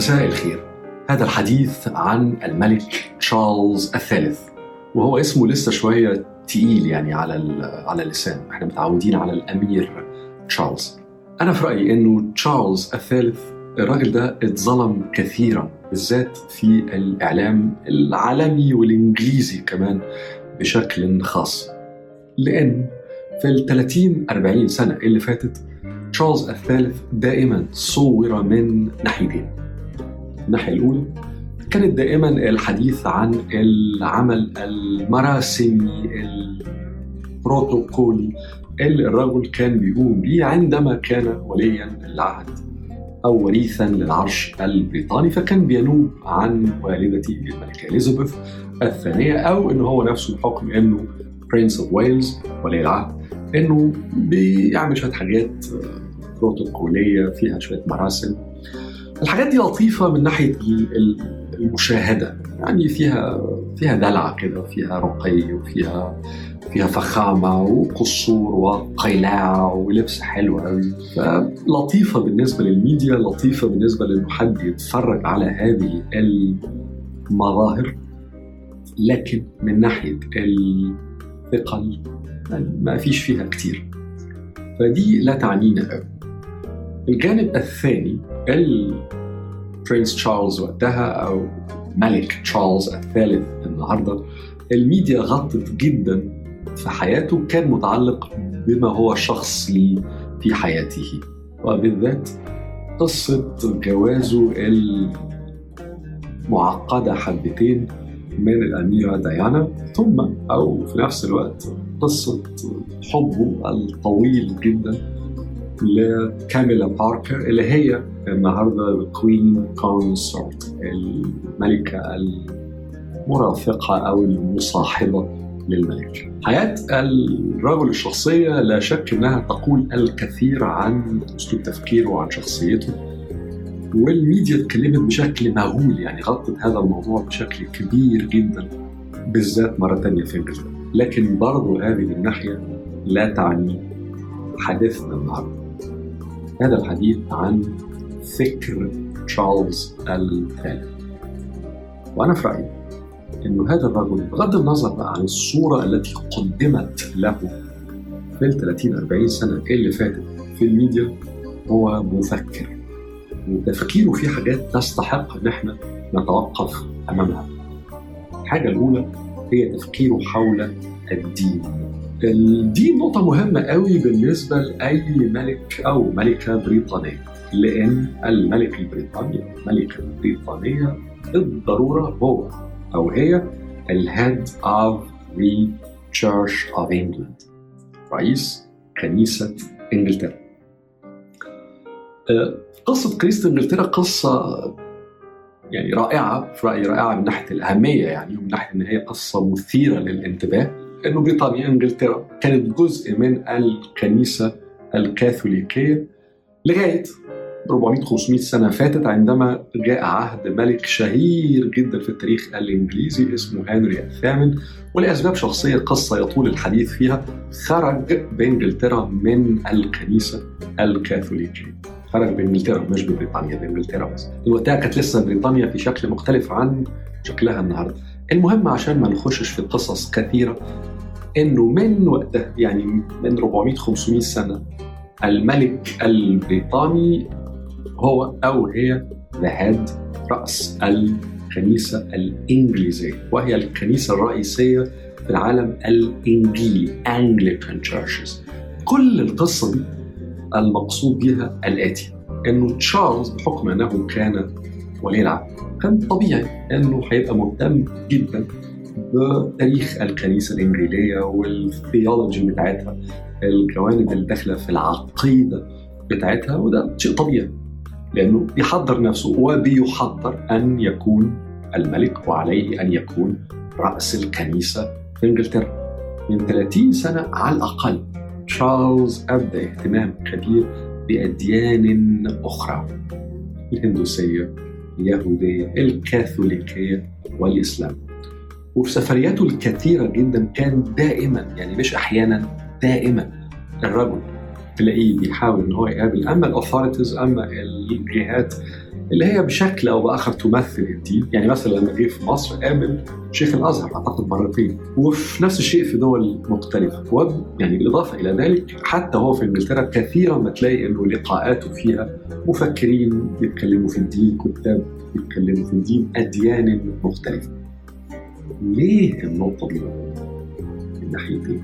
مساء الخير. هذا الحديث عن الملك تشارلز الثالث وهو اسمه لسه شوية تقيل يعني على على اللسان. إحنا متعودين على الأمير تشارلز. أنا في رأيي إنه تشارلز الثالث الراجل ده اتظلم كثيرا بالذات في الإعلام العالمي والإنجليزي كمان بشكل خاص. لأن في ال 30 40 سنة اللي فاتت تشارلز الثالث دائما صور من ناحيتين. الناحية الأولى كانت دائما الحديث عن العمل المراسمي البروتوكولي اللي الرجل كان بيقوم به عندما كان وليا للعهد أو وريثا للعرش البريطاني فكان بينوب عن والدته الملكة إليزابيث الثانية أو إنه هو نفسه بحكم إنه Prince of Wales ولي العهد إنه بيعمل شوية حاجات بروتوكولية فيها شوية مراسم. الحاجات دي لطيفة من ناحية المشاهدة. يعني فيها فيها دلع كده فيها رقي وفيها فيها فخامة وقصور وقلاع ولبس حلو قوي فلطيفة بالنسبة للميديا لطيفة بالنسبة لأنه حد يتفرج على هذه المظاهر. لكن من ناحية الثقل ما فيش فيها كتير. فدي لا تعنينا قوي الجانب الثاني البرنس تشارلز وقتها أو ملك تشارلز الثالث النهارده الميديا غطت جدا في حياته كان متعلق بما هو شخصي في حياته. وبالذات قصة جوازه المعقدة حبتين من الأميرة ديانا ثم أو في نفس الوقت قصة حبه الطويل جدا لكاميلا باركر اللي هي النهارده ال Queen Consort الملكة المرافقة أو المصاحبة للملك. حياة الرجل الشخصية لا شك أنها تقول الكثير عن أسلوب تفكيره وعن شخصيته. والميديا اتكلمت بشكل مهول يعني غطت هذا الموضوع بشكل كبير جدا بالذات مرة ثانية في انجلترا. لكن برضه هذه الناحية لا تعني حديثنا النهارده. هذا الحديث عن فكر تشارلز الثالث وأنا في رأيي أنه هذا الرجل بغض النظر بقى عن الصورة التي قدمت له في ال 30 40 سنة اللي فاتت في الميديا هو مفكر وتفكيره في حاجات تستحق إن إحنا نتوقف أمامها. الحاجة الأولى هي تفكيره حول الدين. الدين نقطة مهمة قوي بالنسبة لأي ملك أو ملكة بريطانية لأن الملك البريطاني الملكة البريطانية بالضرورة هو أو هي الهيد of the Church of England رئيس كنيسة إنجلترا. قصة كنيسة إنجلترا قصة يعني رائعة في رأيي رائعة من ناحية الأهمية يعني ومن ناحية إن هي قصة مثيرة للانتباه. إنه بريطانيا إنجلترا. كانت جزء من الكنيسة الكاثوليكية لغاية 400 500 سنة فاتت عندما جاء عهد ملك شهير جدا في التاريخ الإنجليزي اسمه هنري الثامن. ولأسباب شخصية قصة يطول الحديث فيها خرج بإنجلترا من الكنيسة الكاثوليكية. خرج بإنجلترا مش ببريطانيا بإنجلترا بس. وقتها كانت لسه بريطانيا في شكل مختلف عن شكلها النهارده. المهم عشان ما نخشش في قصص كثيرة إنه من وقتها يعني من 400 500 سنة الملك البريطاني هو أو هي ذا رأس الكنيسة الإنجليزية وهي الكنيسة الرئيسية في العالم الانجيلي Anglican churches. كل القصة دي المقصود بها الآتي إنه تشارلز بحكم أنه كان ولي العهد. كان طبيعي إنه هيبقى مهتم جدا بتاريخ الكنيسة الإنجيلية وال theology بتاعتها الجوانب اللي داخلة في العقيدة بتاعتها وده شيء طبيعي لأنه بيحضر نفسه وبيحضر أن يكون الملك وعليه أن يكون رأس الكنيسة في إنجلترا. من 30 سنة على الأقل تشارلز ابدى اهتمام كبير بأديان أخرى. الهندوسية اليهودية الكاثوليكية والإسلام. وفي سفرياته الكثيرة جدا كان دائما يعني مش أحيانا دائما الرجل تلاقيه بيحاول إن هو يقابل أما الاوثوريتيز أما الجهات اللي هي بشكل أو بآخر تمثل الدين يعني مثلا لما جه في مصر قابل شيخ الأزهر أعتقد مرتين وفي نفس الشيء في دول مختلفة. و يعني بالإضافة إلى ذلك حتى هو في إنجلترا كثيرا ما تلاقي إنه لقاءاته فيها مفكرين بيتكلموا في الدين كتاب بيتكلموا في الدين أديان مختلفة. ليه النقطة دي؟ من ناحيتين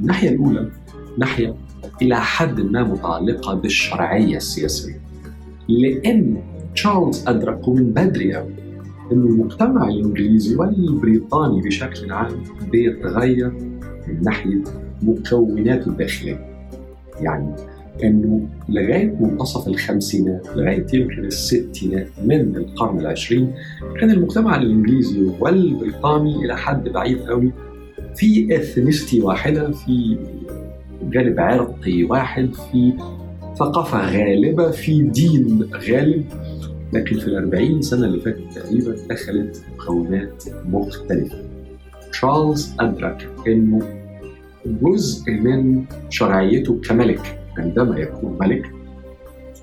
الناحية الأولى ناحية إلى حد ما متعلقة بالشرعية السياسية. لأن تشارلز أدرك من بدري قوي أن المجتمع الإنجليزي والبريطاني بشكل عام بيتغير من ناحية مكوناته الداخلية. يعني أنه لغاية منتصف الخمسينات لغاية يمكن الستينات من القرن العشرين كان المجتمع الإنجليزي والبريطاني إلى حد بعيد قوي في اثنستي واحدة في جانب عرقي واحد في ثقافة غالبة في دين غالب لكن في الأربعين سنة اللي فاتت تقريبا دخلت مكونات مختلفة. تشارلز أدرك أنه جزء من شرعيته كملك عندما يكون ملك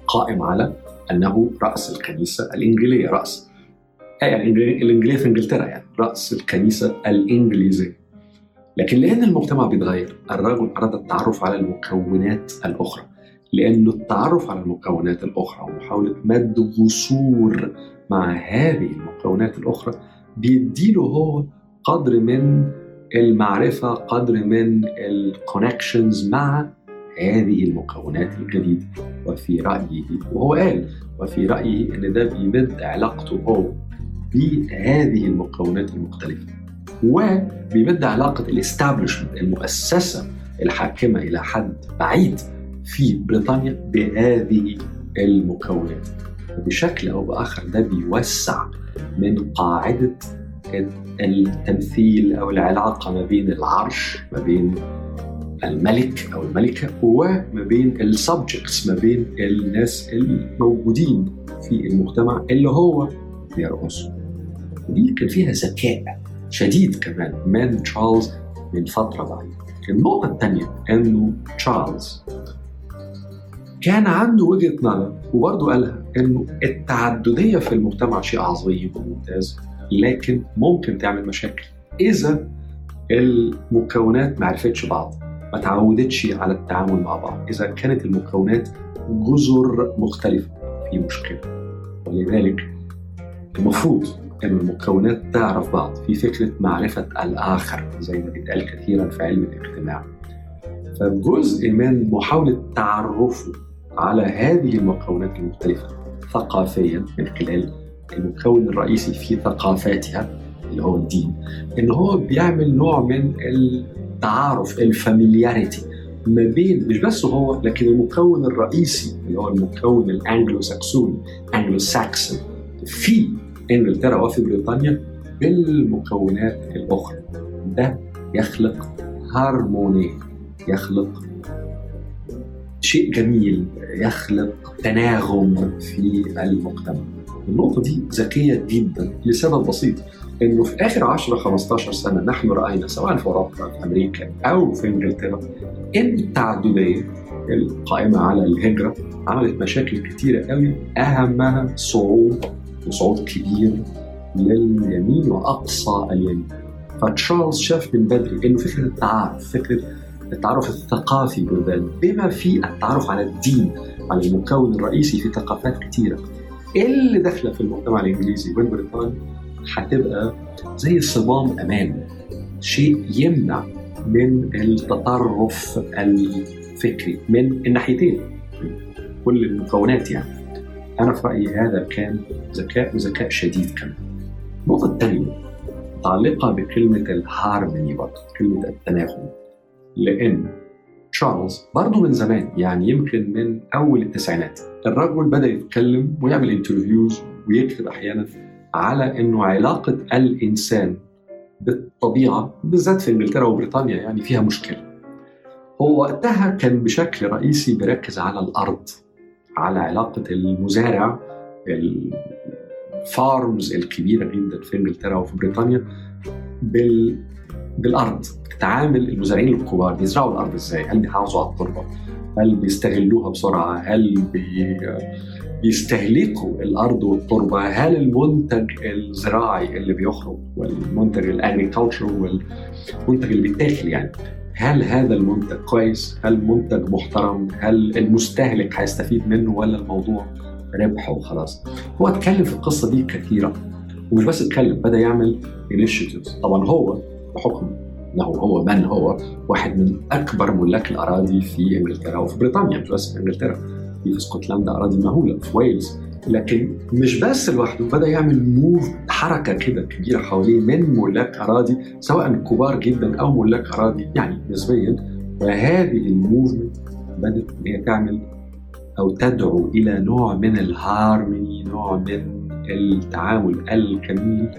قائم على أنه رأس الكنيسة الإنجيلية رأس يعني الإنجيلية في إنجلترا يعني رأس الكنيسة الإنجليزية. لكن لأن المجتمع بيتغير الرجل أراد التعرف على المكونات الأخرى. لأنه التعرف على المكونات الأخرى ومحاولة مد جسور مع هذه المكونات الأخرى بيديله هو قدر من المعرفة قدر من الكونكشنز مع هذه المكونات الجديدة. وفي رأيه وهو قال وفي رأيه أن ده بيمد علاقته هو بهذه المكونات المختلفة وبيمد علاقة الاستابلشمنت المؤسسة الحاكمة إلى حد بعيد. في بريطانيا بهذه المكونات. بشكل أو بآخر ده بيوسع من قاعدة التمثيل أو العلاقة ما بين العرش ما بين الملك أو الملكة وما بين ال subjects ما بين الناس الموجودين في المجتمع اللي هو بيرأسه ودي كان فيها ذكاء شديد كمان من تشارلز من فترة بعيدة. النقطة الثانية إنه تشارلز كان عنده وجهة نظر وبرضه قالها إنه التعددية في المجتمع شيء عظيم وممتاز لكن ممكن تعمل مشاكل. إذا المكونات ما عرفتش بعض ما تعودتش على التعامل مع بعض. إذا كانت المكونات جزر مختلفة في مشكلة. ولذلك المفروض إن المكونات تعرف بعض. في فكرة معرفة الآخر زي ما بيتقال كثيرا في علم الاجتماع. فجزء من محاولة تعرفه على هذه المكونات المختلفة ثقافيا من خلال المكون الرئيسي في ثقافاتها اللي هو الدين إن هو بيعمل نوع من التعارف ال familiarity ما بين مش بس هو لكن المكون الرئيسي اللي هو المكون الانجلو ساكسوني Anglo-Saxon في إنجلترا وفي بريطانيا بالمكونات الأخرى. ده يخلق هارمونيه يخلق شيء جميل يخلق تناغم في المجتمع. النقطة دي ذكية جدا لسبب بسيط إنه في آخر 10 15 سنة نحن رأينا سواء في أوروبا في أمريكا أو في إنجلترا إن التعددية القائمة على الهجرة عملت مشاكل كتيرة قوي. أهمها صعود وصعود كبير لليمين وأقصى اليمين. فتشارلز شاف من بدري إنه فكرة التعارف فكرة التعرف الثقافي بالبال بما في التعرف على الدين على المكون الرئيسي في ثقافات كثيرة اللي داخله في المجتمع الإنجليزي؟ والبريطاني هتبقى زي صمام أمان. شيء يمنع من التطرف الفكري من الناحيتين كل المكونات يعني. أنا في رأيي هذا كان ذكاء وذكاء شديد كمان. النقطة الثانية متعلقة بكلمة الهارموني برضه كلمة التناغم. لأن تشارلز برضه من زمان يعني يمكن من أول التسعينات. الرجل بدأ يتكلم ويعمل interviews ويكتب أحيانا على إنه علاقة الإنسان بالطبيعة بالذات في إنجلترا وبريطانيا يعني فيها مشكلة. هو وقتها كان بشكل رئيسي بيركز على الأرض على علاقة المزارع ال farms الكبيرة جدا في إنجلترا وفي بريطانيا بال بالأرض تعامل المزارعين الكبار بيزرعوا الأرض إزاي؟ هل بيحافظوا على التربة؟ هل بيستغلوها بسرعة؟ هل بي... بيستهلكوا الأرض والتربة هل المنتج الزراعي اللي بيخرج والمنتج ال agriculture والمنتج اللي بيتاكل يعني هل هذا المنتج كويس؟ هل منتج محترم؟ هل المستهلك هيستفيد منه ولا الموضوع ربح وخلاص؟ هو اتكلم في القصة دي كثيرا ومش بس اتكلم بدأ يعمل initiatives طبعا هو بحكم انه هو من هو واحد من اكبر ملاك الاراضي في انجلترا وفي بريطانيا مش بس في انجلترا في اسكتلندا اراضي مهوله في ويلز. لكن مش بس لوحده بدأ يعمل move حركة كده كبيرة حواليه من ملاك أراضي سواء كبار جدا أو ملاك أراضي. يعني نسبيا وهذه ال movement بدأت إن هي تعمل أو تدعو إلى نوع من الهارموني نوع من التعامل الجميل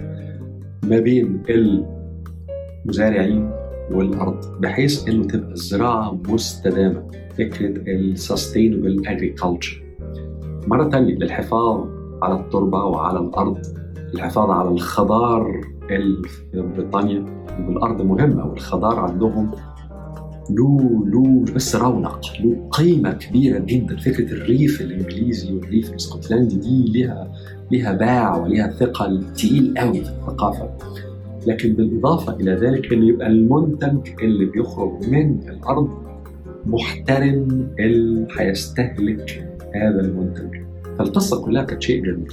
ما بين المزارعين والأرض بحيث إنه تبقى الزراعة مستدامة. فكرة ال sustainable agriculture مرة ثانية للحفاظ على التربة وعلى الأرض الحفاظ على الخضار في بريطانيا والارض مهمة والخضار عندهم له له بس رونق له قيمة كبيرة جدا. فكرة الريف الإنجليزي والريف الإسكتلندي دي لها لها باع ولها ثقل تقيل قوي في الثقافة. لكن بالإضافة إلى ذلك انه يبقى المنتج اللي بيخرج من الأرض محترم اللي هيستهلك هذا المنتج. فالقصة كلها كانت شيء جميل.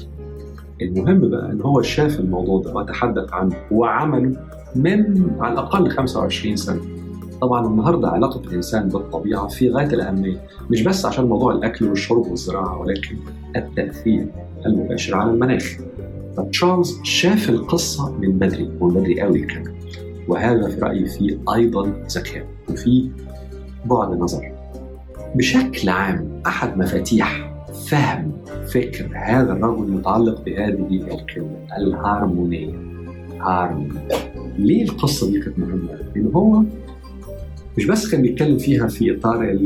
المهم بقى إن هو شاف الموضوع ده وتحدث عنه وعمله من على الأقل 25 سنة. طبعا النهارده علاقة الإنسان بالطبيعة في غاية الأهمية مش بس عشان موضوع الأكل والشرب والزراعة ولكن التأثير المباشر على المناخ. فتشارلز شاف القصة من بدري ومن بدري قوي كمان وهذا في رأيي فيه أيضا ذكاء وفي بعد نظر. بشكل عام أحد مفاتيح فهم فكر هذا الرجل متعلق بهذه الكلمة ال harmony. harmony ليه القصة دي كانت مهمة؟ لأن هو مش بس كان بيتكلم فيها في إطار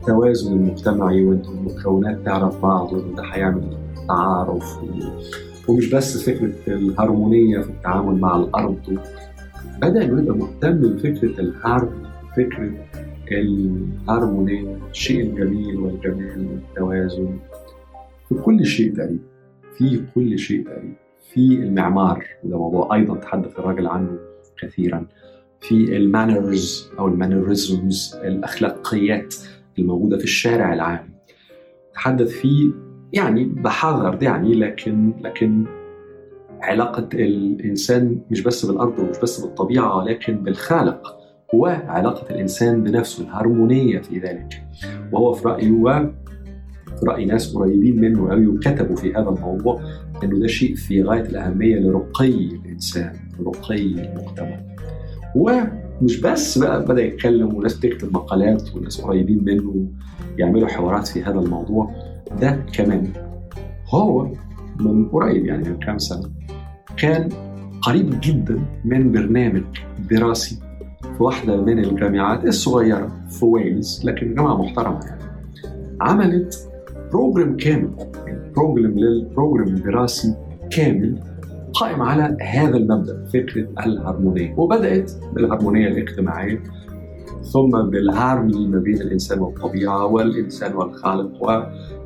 التوازن المجتمعي وإن المكونات تعرف بعض وإن ده هيعمل تعارف ومش بس فكرة الهارمونية في التعامل مع الأرض. بدأ إنه يبقى مهتم بفكرة ال harm فكرة الهارمونية الشيء الجميل والجمال والتوازن. في كل شيء تقريبا في كل شيء تقريبا. في المعمار وده موضوع أيضا تحدث الراجل عنه كثيرا. في ال manners أو ال mannerisms الأخلاقيات الموجودة في الشارع العام. تحدث فيه يعني بحذر يعني لكن لكن علاقة الإنسان مش بس بالأرض ومش بس بالطبيعة ولكن بالخالق. وعلاقة الإنسان بنفسه الهارمونية في ذلك. وهو في رأيه وفي رأي ناس قريبين منه أوي وكتبوا في هذا الموضوع أنه ده شيء في غاية الأهمية لرقي الإنسان لرقي المجتمع. ومش بس بقى بدأ يتكلم وناس تكتب مقالات وناس قريبين منه يعملوا حوارات في هذا الموضوع. ده كمان هو من قريب يعني من كام سنة كان قريب جدا من برنامج دراسي في واحدة من الجامعات الصغيرة في ويلز لكن جامعة محترمة يعني. عملت program كامل program لل program دراسي كامل قائم على هذا المبدأ فكرة الهارمونيه وبدأت بالهارمونيه الاجتماعية ثم بالهارموني ما بين الإنسان والطبيعة والإنسان والخالق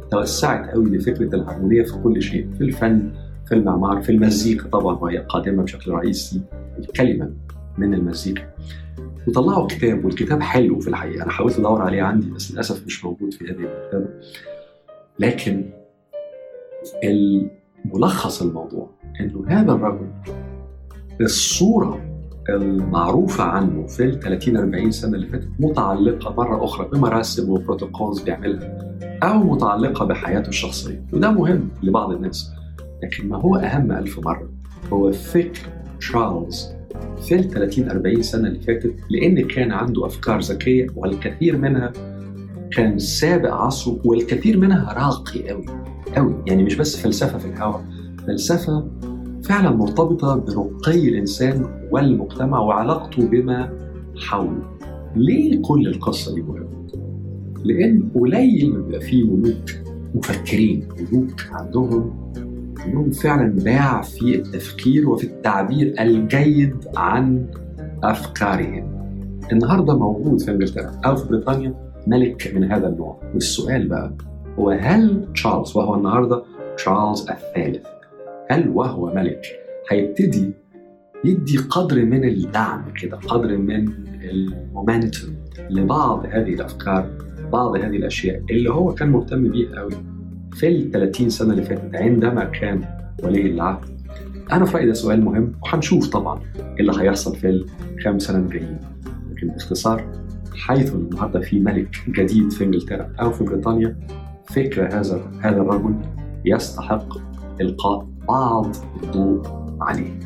وتوسعت قوي لفكرة الهارمونيه في كل شيء في الفن في المعمار في المزيكا طبعا وهي قادمة بشكل رئيسي الكلمة من المزيكا. وطلعوا كتاب والكتاب حلو في الحقيقة أنا حاولت أدور عليه عندي بس للأسف مش موجود في هذه المكتبة. لكن ملخص الموضوع إنه هذا الرجل الصورة المعروفة عنه في ال 30 40 سنة اللي فاتت متعلقة مرة أخرى بمراسم وبروتوكولز بيعملها أو متعلقة بحياته الشخصية وده مهم لبعض الناس لكن ما هو أهم ألف مرة؟ هو فكر تشارلز في ال 30 40 سنة اللي فاتت لأن كان عنده أفكار ذكية والكثير منها كان سابق عصره والكثير منها راقي قوي قوي يعني مش بس فلسفة في الهواء فلسفة فعلا مرتبطة برقي الإنسان والمجتمع وعلاقته بما حوله. ليه كل القصة دي مهمة؟ لأن قليل ما بيبقى فيه ملوك مفكرين ملوك عندهم عندهم فعلا باع في التفكير وفي التعبير الجيد عن أفكارهم. النهارده موجود في انجلترا أو في بريطانيا ملك من هذا النوع. والسؤال بقى هو هل تشارلز وهو النهارده تشارلز الثالث هل وهو ملك هيبتدي يدي قدر من الدعم كده قدر من المومنتوم لبعض هذه الأفكار بعض هذه الأشياء اللي هو كان مهتم بيها قوي في ال 30 سنة اللي فاتت عندما كان ولي العهد. أنا في رأيي ده سؤال مهم وهنشوف طبعا اللي هيحصل في الكام سنه الجايين. لكن باختصار حيث النهارده في ملك جديد في إنجلترا أو في بريطانيا فكر هذا هذا الرجل يستحق إلقاء بعض الضوء عليه.